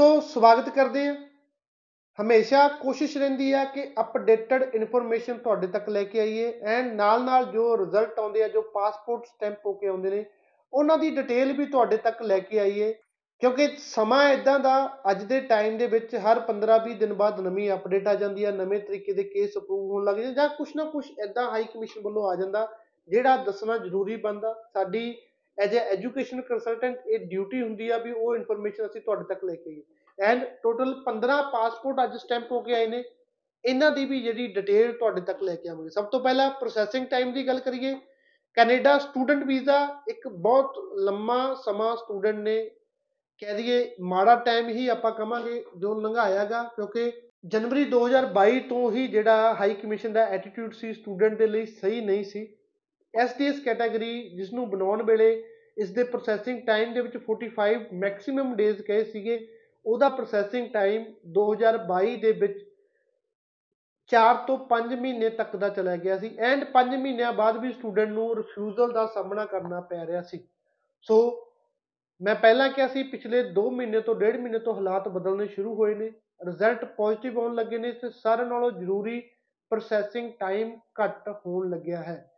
ਦੋਸਤੋ ਸਵਾਗਤ ਕਰਦੇ ਹਾਂ। ਹਮੇਸ਼ਾ ਕੋਸ਼ਿਸ਼ ਰਹਿੰਦੀ ਹੈ ਕਿ ਅਪਡੇਟਡ ਇਨਫੋਰਮੇਸ਼ਨ ਤੁਹਾਡੇ ਤੱਕ ਲੈ ਕੇ ਆਈਏ ਐਂਡ ਨਾਲ ਨਾਲ ਜੋ ਰਿਜ਼ਲਟ ਆਉਂਦੇ ਆ, ਜੋ ਪਾਸਪੋਰਟ ਸਟੈਂਪ ਹੋ ਕੇ ਆਉਂਦੇ ਨੇ, ਉਹਨਾਂ ਦੀ ਡਿਟੇਲ ਵੀ ਤੁਹਾਡੇ ਤੱਕ ਲੈ ਕੇ ਆਈਏ। ਕਿਉਂਕਿ ਸਮਾਂ ਇਦਾਂ ਦਾ ਅੱਜ ਦੇ ਟਾਈਮ ਦੇ ਵਿੱਚ ਹਰ 15-20 ਦਿਨ ਬਾਅਦ ਨਵੀਂ ਅਪਡੇਟ ਆ ਜਾਂਦੀ ਹੈ ਨਵੇਂ ਤਰੀਕੇ ਦੇ ਕੇਸ ਅਪਰੂਵ ਹੋਣ ਲੱਗ ਜਾਂਦੇ ਜਾਂ ਕੁਝ ਨਾ ਕੁਝ ਇਦਾਂ ਹਾਈ ਕਮਿਸ਼ਨ ਵੱਲੋਂ ਆ ਜਾਂਦਾ, ਜਿਹੜਾ ਦੱਸਣਾ ਜ਼ਰੂਰੀ ਬਣਦਾ। ਸਾਡੀ ਐਜ਼ ਅ ਐਜੂਕੇਸ਼ਨ ਕੰਸਲਟੈਂਟ ਇਹ ਡਿਊਟੀ ਹੁੰਦੀ ਆ ਵੀ ਉਹ ਇਨਫੋਰਮੇਸ਼ਨ ਅਸੀਂ ਤੁਹਾਡੇ ਤੱਕ ਲੈ ਕੇ ਆਈਏ। ਐਂਡ ਟੋਟਲ 15 ਪਾਸਪੋਰਟ ਅੱਜ ਸਟੈਂਪ ਹੋ ਕੇ ਆਏ ਨੇ। ਇਹਨਾਂ ਦੀ ਵੀ ਜਿਹੜੀ ਡਿਟੇਲ ਤੁਹਾਡੇ ਤੱਕ ਲੈ ਕੇ ਆਵਾਂਗੇ। ਸਭ ਤੋਂ ਪਹਿਲਾਂ ਪ੍ਰੋਸੈਸਿੰਗ ਟਾਈਮ ਦੀ ਗੱਲ ਕਰੀਏ। ਕੈਨੇਡਾ ਸਟੂਡੈਂਟ ਵੀਜ਼ਾ ਇੱਕ ਬਹੁਤ ਲੰਮਾ ਸਮਾਂ ਸਟੂਡੈਂਟ ਨੇ, ਕਹਿ ਦਈਏ ਮਾੜਾ ਟਾਈਮ ਹੀ ਆਪਾਂ ਕਵਾਂਗੇ, ਜੋ ਲੰਘਾਇਆਗਾ ਕਿਉਂਕਿ ਜਨਵਰੀ 2022 ਤੋਂ ਹੀ ਜਿਹੜਾ ਹਾਈ ਕਮਿਸ਼ਨ ਦਾ ਐਟੀਟਿਊਡ ਸੀ ਸਟੂਡੈਂਟ ਦੇ ਲਈ ਸਹੀ ਨਹੀਂ ਸੀ। ਐਸਟੀਐਸ ਕੈਟਾਗਰੀ ਜਿਸ ਨੂੰ ਬਣਾਉਣ ਵੇਲੇ ਇਸ ਦੇ ਪ੍ਰੋਸੈਸਿੰਗ ਟਾਈਮ ਦੇ ਵਿੱਚ 45 ਮੈਕਸਿਮਮ ਡੇਜ਼ ਕਹੇ ਸੀਗੇ, ਉਹਦਾ ਪ੍ਰੋਸੈਸਿੰਗ ਟਾਈਮ 2022 ਦੇ ਵਿੱਚ 4 ਤੋਂ 5 ਮਹੀਨੇ ਤੱਕ ਦਾ ਚਲਾ ਗਿਆ ਸੀ ਐਂਡ 5 ਮਹੀਨਿਆਂ ਬਾਅਦ ਵੀ ਸਟੂਡੈਂਟ ਨੂੰ ਰਿਫਿਊਜ਼ਲ ਦਾ ਸਾਹਮਣਾ ਕਰਨਾ ਪੈ ਰਿਹਾ ਸੀ। ਸੋ ਮੈਂ ਪਹਿਲਾਂ ਕਿਹਾ ਸੀ ਪਿਛਲੇ 2 ਮਹੀਨੇ ਤੋਂ 1.5 ਮਹੀਨੇ ਤੋਂ ਹਾਲਾਤ ਬਦਲਣੇ ਸ਼ੁਰੂ ਹੋਏ ਨੇ ਰਿਜ਼ਲਟ ਪੋਜ਼ਿਟਿਵ ਆਉਣ ਲੱਗੇ ਨੇ ਤੇ ਸਾਰਿਆਂ ਨਾਲੋਂ ਜ਼ਰੂਰੀ ਪ੍ਰੋਸੈਸਿੰਗ ਟਾਈਮ ਘੱਟ ਹੋਣ ਲੱਗਿਆ ਹੈ।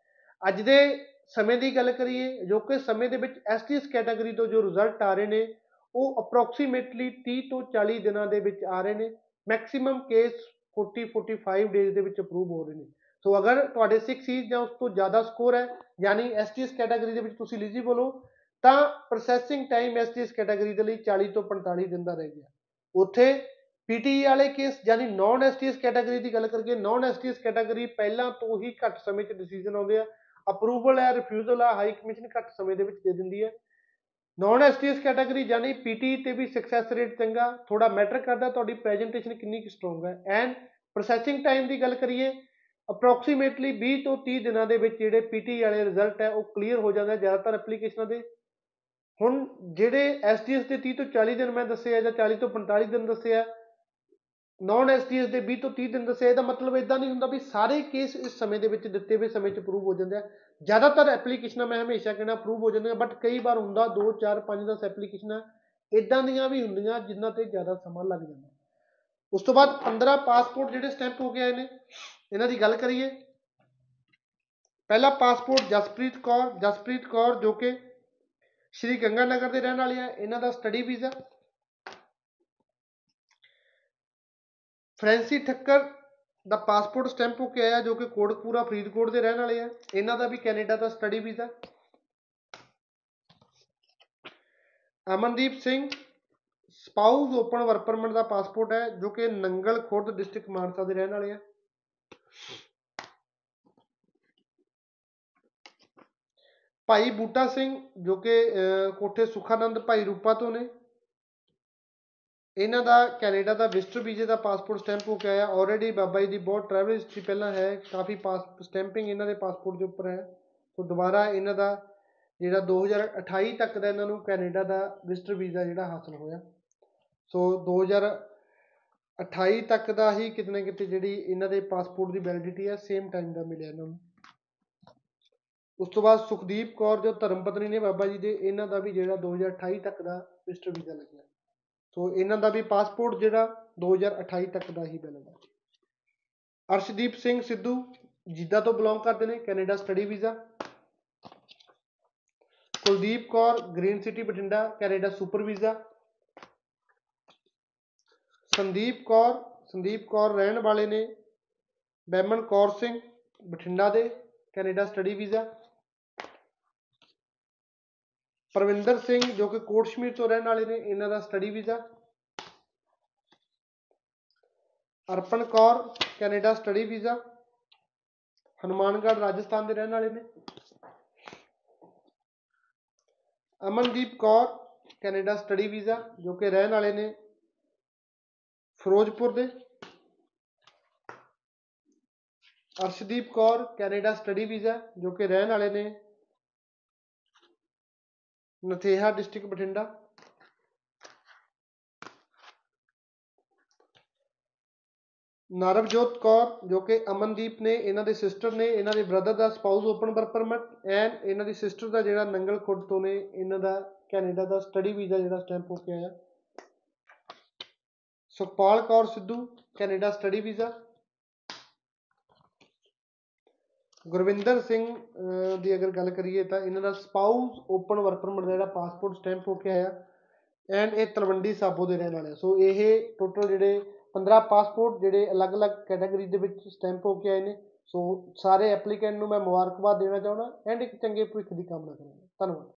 ਅੱਜ ਦੇ ਸਮੇਂ ਦੀ ਗੱਲ ਕਰੀਏ, ਜੋ ਕਿ ਸਮੇਂ ਦੇ ਵਿੱਚ ਐਸਟੀਐਸ ਕੈਟਾਗਰੀ ਤੋਂ ਜੋ ਰਿਜ਼ਲਟ ਆ ਰਹੇ ਨੇ, ਉਹ ਅਪਰੋਕਸੀਮੇਟਲੀ 30 ਤੋਂ 40 ਦਿਨਾਂ ਦੇ ਵਿੱਚ ਆ ਰਹੇ ਨੇ। ਮੈਕਸਿਮਮ ਕੇਸ 40 45 ਡੇਜ਼ ਦੇ ਵਿੱਚ ਅਪਰੂਵ ਹੋ ਰਹੇ ਨੇ। ਸੋ ਅਗਰ ਤੁਹਾਡੇ 6 ਸੀ ਜਾਂ ਉਸ ਤੋਂ ਜ਼ਿਆਦਾ ਸਕੋਰ ਹੈ, ਯਾਨੀ ਐਸਟੀਐਸ ਕੈਟਾਗਰੀ ਦੇ ਵਿੱਚ ਤੁਸੀਂ ਐਲੀਜੀਬਲ ਹੋ, ਤਾਂ ਪ੍ਰੋਸੈਸਿੰਗ ਟਾਈਮ ਐਸਟੀਐਸ ਕੈਟਾਗਰੀ ਦੇ ਲਈ 40 ਤੋਂ 45 ਦਿਨ ਦਾ ਰਹਿ ਗਿਆ। ਉੱਥੇ ਪੀਟੀਈ ਵਾਲੇ ਕੇਸ ਯਾਨੀ ਨਾਨ ਐਸਟੀਐਸ ਕੈਟਾਗਰੀ ਦੀ ਗੱਲ ਕਰਕੇ ਨਾਨ ਐਸਟੀਐਸ ਕੈਟਾਗਰੀ ਪਹਿਲਾਂ ਤੋਂ ਹੀ ਘੱਟ ਸਮੇਂ 'ਚ ਡਿਸੀਜਨ ਆਉਂਦੇ ਆ। ਅਪਰੂਵਲ ਹੈ ਰਿਫਿਊਜ਼ਲ ਆ ਹਾਈ ਕਮਿਸ਼ਨ ਘੱਟ ਸਮੇਂ ਦੇ ਵਿੱਚ ਦੇ ਦਿੰਦੀ ਹੈ। ਨਾਨ ਐਸਟੀਐਸ ਕੈਟਾਗਰੀ ਯਾਨੀ ਪੀਟੀ ਤੇ ਵੀ ਸਕਸੈਸ ਰੇਟ ਚੰਗਾ ਥੋੜਾ ਮੈਟਰ ਕਰਦਾ, ਤੁਹਾਡੀ ਪ੍ਰੈਜੈਂਟੇਸ਼ਨ ਕਿੰਨੀ ਕੁ ਸਟਰੋਂਗ ਹੈ। ਐਂਡ ਪ੍ਰੋਸੈਸਿੰਗ ਟਾਈਮ ਦੀ ਗੱਲ ਕਰੀਏ ਅਪਰੋਕਸੀਮੇਟਲੀ 20 ਤੋਂ 30 ਦਿਨਾਂ ਦੇ ਵਿੱਚ ਜਿਹੜੇ ਪੀਟੀ ਵਾਲੇ ਰਿਜ਼ਲਟ ਹੈ, ਉਹ ਕਲੀਅਰ ਹੋ ਜਾਂਦਾ ਜ਼ਿਆਦਾਤਰ ਐਪਲੀਕੇਸ਼ਨਾਂ ਦੇ। ਹੁਣ ਜਿਹੜੇ ਐਸਟੀਐਸ ਦੇ 30 ਤੋਂ 40 ਦਿਨ ਮੈਂ ਦੱਸਿਆ ਜਾਂ 40 ਤੋਂ 45 ਦਿਨ ਦੱਸਿਆ ਨਾਨ ਐਸਟੀਐਸ ਦੇ 20 ਤੋਂ 30 ਦਿਨ ਦੱਸਿਆ ਇਹਦਾ ਮਤਲਬ ਇਦਾਂ ਨਹੀਂ ਹੁੰਦਾ ਵੀ ਸਾਰੇ ਕੇਸ ਇਸ ਸਮੇਂ ਦੇ ਵਿੱਚ ਦਿੱਤੇ ਹੋਏ ਸਮੇਂ 'ਚ ਅਪਰੂਵ ਹੋ ਜਾਂਦੇ ਆ। ਜ਼ਿਆਦਾਤਰ ਐਪਲੀਕੇਸ਼ਨਾਂ ਮੈਂ ਹਮੇਸ਼ਾ ਕਹਿੰਦਾ ਅਪਰੂਵ ਹੋ ਜਾਂਦੀਆਂ ਬਟ ਕਈ ਵਾਰ ਹੁੰਦਾ 2 4 5 10 ਐਪਲੀਕੇਸ਼ਨਾਂ ਇਦਾਂ ਦੀਆਂ ਵੀ ਹੁੰਦੀਆਂ ਜਿਨ੍ਹਾਂ ਤੇ ਜ਼ਿਆਦਾ ਸਮਾਂ ਲੱਗ ਜਾਂਦਾ। ਉਸ ਤੋਂ ਬਾਅਦ 15 ਪਾਸਪੋਰਟ ਜਿਹੜੇ ਸਟੈਂਪ ਹੋ ਕੇ ਆਏ ਨੇ, ਇਹਨਾਂ ਦੀ ਗੱਲ ਕਰੀਏ। ਪਹਿਲਾ ਪਾਸਪੋਰਟ ਜਸਪ੍ਰੀਤ ਕੌਰ ਜਸਪ੍ਰੀਤ ਕੌਰ ਜੋ ਕਿ ਸ਼੍ਰੀ ਗੰਗਾਨਗਰ ਦੇ ਰਹਿਣ ਵਾਲੇ ਆ, ਇਹਨਾਂ ਦਾ ਸਟੱਡੀ ਵੀਜ਼ਾ ਫ੍ਰੈਂਸੀ ਠੱਕਰ ਦਾ ਪਾਸਪੋਰਟ ਸਟੈਂਪ ਹੋ ਕੇ ਆਇਆ ਜੋ ਕਿ ਕੋਟਕਪੂਰਾ ਫਰੀਦਕੋਟ ਦੇ ਰਹਿਣ ਵਾਲੇ ਆ। ਇਹਨਾਂ ਦਾ ਵੀ ਕੈਨੇਡਾ ਦਾ study visa. Amandeep Singh, spouse open work permit ਦਾ ਪਾਸਪੋਰਟ ਹੈ, ਜੋ ਕਿ ਨੰਗਲ ਖੁਰਦ ਡਿਸਟ੍ਰਿਕਟ ਮਾਨਸਾ ਦੇ ਰਹਿਣ ਵਾਲੇ ਆ। ਭਾਈ ਬੂਟਾ ਸਿੰਘ, ਜੋ ਕਿ ਕੋਠੇ ਸੁਖਾਨੰਦ, ਭਾਈ ਰੂਪਾ ਤੋਂ ਨੇ। ਇਹਨਾਂ ਦਾ ਕੈਨੇਡਾ ਦਾ ਵਿਜ਼ਟਰ ਵੀਜ਼ੇ ਦਾ ਪਾਸਪੋਰਟ ਸਟੈਂਪ ਹੋ ਕੇ ਆਇਆ। ਆਲਰੇਡੀ ਬਾਬਾ ਜੀ ਦੀ ਬਹੁਤ ਟਰੈਵਲ ਹਿਸਟਰੀ ਪਹਿਲਾਂ ਹੈ। ਕਾਫੀ ਪਾਸ ਸਟੈਂਪਿੰਗ ਇਹਨਾਂ ਦੇ ਪਾਸਪੋਰਟ ਦੇ ਉੱਪਰ ਹੈ। ਸੋ ਦੁਬਾਰਾ ਇਹਨਾਂ ਦਾ ਜਿਹੜਾ 2028 ਤੱਕ ਦਾ ਇਹਨਾਂ ਨੂੰ ਕੈਨੇਡਾ ਦਾ ਵਿਜ਼ਟਰ ਵੀਜ਼ਾ ਜਿਹੜਾ ਹਾਸਲ ਹੋਇਆ। ਸੋ 2028 ਤੱਕ ਦਾ ਹੀ ਕਿਤੇ ਨਾ ਕਿਤੇ ਜਿਹੜੀ ਇਹਨਾਂ ਦੇ ਪਾਸਪੋਰਟ ਦੀ ਵੈਲਿਡਿਟੀ ਹੈ ਸੇਮ ਟਾਈਮ ਦਾ ਮਿਲਿਆ ਇਹਨਾਂ ਨੂੰ। ਉਸ ਤੋਂ ਬਾਅਦ ਸੁਖਦੀਪ ਕੌਰ, ਜੋ ਧਰਮ ਪਤਨੀ ਨੇ ਬਾਬਾ ਜੀ ਦੇ, ਇਹਨਾਂ ਦਾ ਵੀ ਜਿਹੜਾ 2028 ਤੱਕ ਦਾ ਵਿਜ਼ਟਰ ਵੀਜ਼ਾ ਲੱਗਿਆ। ਸੋ ਇਹਨਾਂ ਦਾ ਵੀ ਪਾਸਪੋਰਟ ਜਿਹੜਾ 2028 ਤੱਕ ਦਾ ਹੀ ਬਣੇਗਾ ਅਰਸ਼ਦੀਪ ਸਿੰਘ ਸਿੱਧੂ ਜਿੱਦਾ ਤੋਂ ਬਿਲੋਂਗ ਕਰਦੇ ਨੇ Canada study visa Kuldeep Kaur green city Bathinda Canada super visa Sandeep Kaur Sandeep Kaur ਰਹਿਣ ਵਾਲੇ ਨੇ। ਬੈਮਨ ਕੌਰ ਸਿੰਘ, ਬਠਿੰਡਾ ਦੇ Canada study visa Parvinder Singh ਜੋ ਕਿ ਕੋਟਸ਼ਮੀਰ ਤੋਂ ਰਹਿਣ ਵਾਲੇ ਨੇ, ਇਹਨਾਂ ਦਾ study visa Arpan Kaur, Canada study visa Hanumangarh, Rajasthan ਦੇ ਰਹਿਣ ਵਾਲੇ ਨੇ। Amandeep Kaur, Canada study visa ਜੋ ਕਿ ਰਹਿਣ ਵਾਲੇ ਨੇ ਫਿਰੋਜ਼ਪੁਰ ਦੇ। Arshdeep Kaur, Canada study visa ਜੋ ਕਿ ਰਹਿਣ ਵਾਲੇ ਨੇ ਨਥੇਹਾ ਡਿਸਟ੍ਰਿਕਟ ਬਠਿੰਡਾ। ਨਰਵਜੋਤ ਕੌਰ, ਜੋ ਕਿ ਅਮਨਦੀਪ ਨੇ, ਇਹਨਾਂ ਦੇ ਸਿਸਟਰ ਨੇ, ਇਹਨਾਂ ਦੇ brother the spouse open work permit and ਇਹਨਾਂ ਦੀ ਸਿਸਟਰ ਦਾ ਜਿਹੜਾ ਨੰਗਲ ਖੁਰਦ ਤੋਂ ਨੇ, ਇਹਨਾਂ ਦਾ, ਕੈਨੇਡਾ ਦਾ ਸਟੱਡੀ ਵੀਜ਼ਾ ਜਿਹੜਾ ਸਟੈਂਪ ਹੋ ਕੇ ਆਇਆ। Sukhpal Kaur Sidhu, Canada study visa Gurvinder Singh uh, ਦੀ ਅਗਰ ਗੱਲ ਕਰੀਏ ਤਾਂ ਇਹਨਾਂ ਦਾ ਸਪਾਊਸ ਓਪਨ ਵਰਕ ਪਰਮਿਟ ਦਾ ਜਿਹੜਾ ਪਾਸਪੋਰਟ ਸਟੈਂਪ ਹੋ ਕੇ ਆਇਆ ਐਂਡ ਇਹ ਤਲਵੰਡੀ ਸਾਬੋ ਦੇ ਰਹਿਣ ਵਾਲੇ ਆ। ਸੋ ਇਹ ਟੋਟਲ ਜਿਹੜੇ 15 ਪਾਸਪੋਰਟ ਜਿਹੜੇ ਅਲੱਗ-ਅਲੱਗ ਕੈਟਾਗਰੀ ਦੇ ਵਿੱਚ ਸਟੈਂਪ ਹੋ ਕੇ ਆਏ ਨੇ। ਸੋ ਸਾਰੇ ਐਪਲੀਕੈਂਟ ਨੂੰ ਮੈਂ ਮੁਬਾਰਕਬਾਦ ਦੇਣਾ ਚਾਹੁੰਦਾ ਐਂਡ ਇੱਕ ਚੰਗੇ ਭਵਿੱਖ ਦੀ ਕਾਮਨਾ ਕਰਾਂਗਾ। ਧੰਨਵਾਦ।